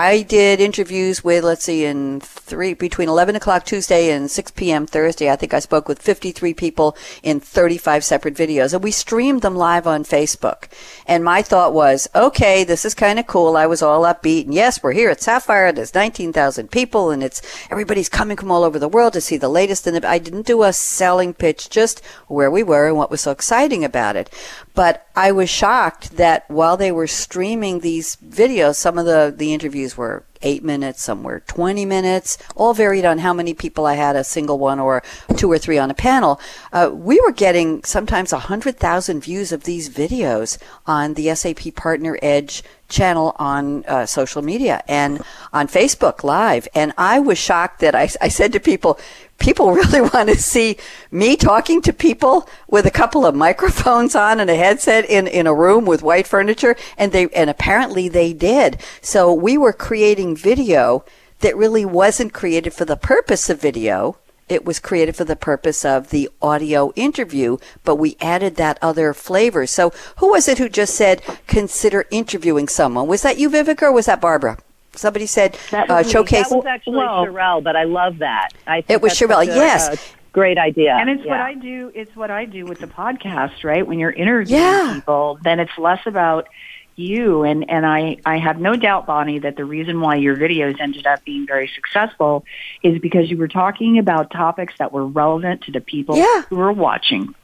I did interviews with, let's see, in three, between 11 o'clock Tuesday and 6 p.m. Thursday. I think I spoke with 53 people in 35 separate videos and we streamed them live on Facebook. And my thought was, okay, this is kind of cool. I was all upbeat. And yes, we're here at Sapphire. There's 19,000 people and it's, everybody's coming from all over the world to see the latest. And I didn't do a selling pitch, just where we were and what was so exciting about it. But I was shocked that while they were streaming these videos, some of the, the interviews were eight minutes, some were 20 minutes, all varied on how many people I had, a single one or two or three on a panel. Uh, we were getting sometimes 100,000 views of these videos on the SAP Partner Edge channel on uh, social media and on Facebook Live. And I was shocked that I, I said to people, people really want to see me talking to people with a couple of microphones on and a headset in, in a room with white furniture. And they, and apparently they did. So we were creating video that really wasn't created for the purpose of video. It was created for the purpose of the audio interview, but we added that other flavor. So who was it who just said, consider interviewing someone? Was that you, Viveka, or was that Barbara? Somebody said uh, showcase. That was actually well, Charrele, but I love that. I it was Charrele. A, yes. great idea. And it's yeah. what I do. It's what I do with the podcast, right? When you're interviewing yeah. people, then it's less about you. And and I I have no doubt, Bonnie, that the reason why your videos ended up being very successful is because you were talking about topics that were relevant to the people yeah. who were watching.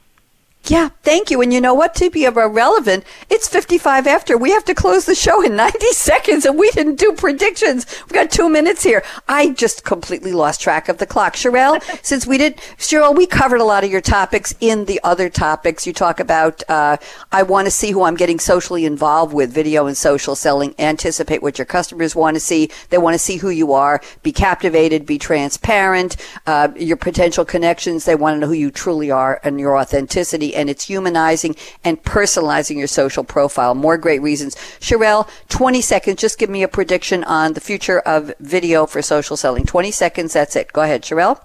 Yeah, thank you. And you know what? To be relevant, it's 55 after. We have to close the show in 90 seconds and we didn't do predictions. We got two minutes here. I just completely lost track of the clock. Charrele, since we did, Cheryl, we covered a lot of your topics in the other topics. You talk about, uh, I want to see who I'm getting socially involved with, video and social selling, anticipate what your customers want to see. They want to see who you are, be captivated, be transparent, uh, your potential connections. They want to know who you truly are and your authenticity and it's humanizing and personalizing your social profile. More great reasons. Charrele, 20 seconds. Just give me a prediction on the future of video for social selling. 20 seconds. That's it. Go ahead, Charrele.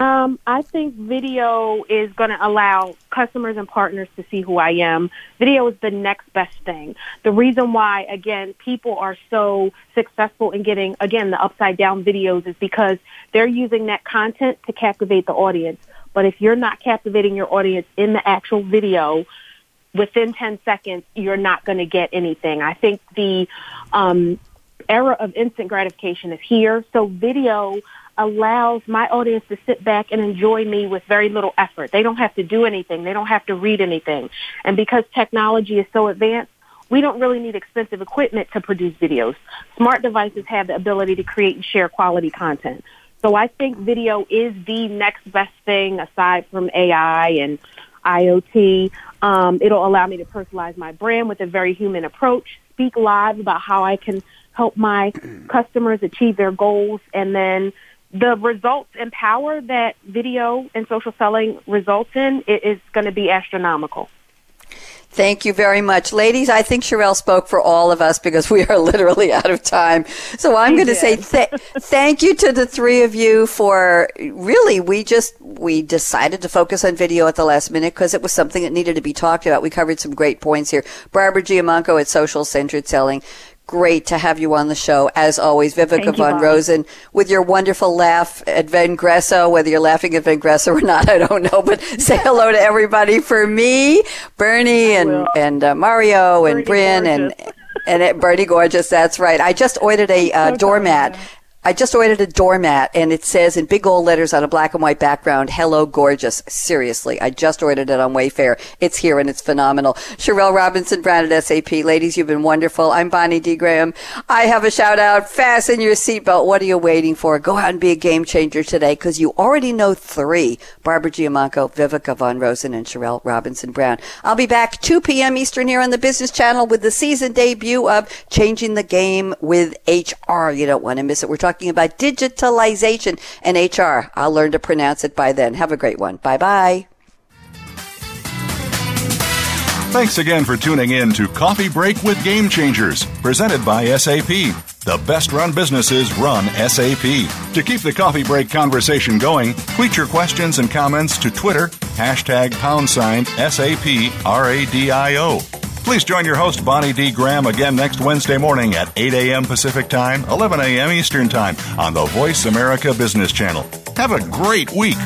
Um, I think video is going to allow customers and partners to see who I am. Video is the next best thing. The reason why, again, people are so successful in getting, again, the upside down videos is because they're using that content to captivate the audience. But if you're not captivating your audience in the actual video, within 10 seconds, you're not going to get anything. I think the um, era of instant gratification is here. So video allows my audience to sit back and enjoy me with very little effort. They don't have to do anything. They don't have to read anything. And because technology is so advanced, we don't really need expensive equipment to produce videos. Smart devices have the ability to create and share quality content. So I think video is the next best thing aside from AI and IoT. Um, it'll allow me to personalize my brand with a very human approach, speak live about how I can help my customers achieve their goals, and then the results and power that video and social selling results in is going to be astronomical. Thank you very much. Ladies, I think Charrele spoke for all of us because we are literally out of time. So I'm going to say th- thank you to the three of you for really, we just, we decided to focus on video at the last minute because it was something that needed to be talked about. We covered some great points here. Barbara Giamanco at Social Centered Selling great to have you on the show as always. Viveka Thank von Rosen with your wonderful laugh at Vengreso, whether you're laughing at Vengreso or not, I don't know, but say hello to everybody for me, Bernie and, and uh, Mario and Brynne and, and Bernie Gorgeous. That's right. I just ordered a uh, doormat I just ordered a doormat and it says in big old letters on a black and white background, hello gorgeous. Seriously. I just ordered it on Wayfair. It's here and it's phenomenal. Charrele Robinson Brown at SAP. Ladies, you've been wonderful. I'm Bonnie D. Graham. I have a shout out. Fasten your seatbelt. What are you waiting for? Go out and be a game changer today because you already know three. Barbara Giamanco, Viveka Von Rosen, and Charrele Robinson Brown. I'll be back 2 p.m. Eastern here on the Business Channel with the season debut of Changing the Game with HR. You don't want to miss it. We're talking talking about digitalization and HR. I'll learn to pronounce it by then. Have a great one. Bye bye. Thanks again for tuning in to Coffee Break with Game Changers, presented by SAP. The best run businesses run SAP. To keep the coffee break conversation going, tweet your questions and comments to Twitter, hashtag pound sign SAP RADIO. Please join your host, Bonnie D. Graham, again next Wednesday morning at 8 a.m. Pacific Time, 11 a.m. Eastern Time on the Voice America Business Channel. Have a great week.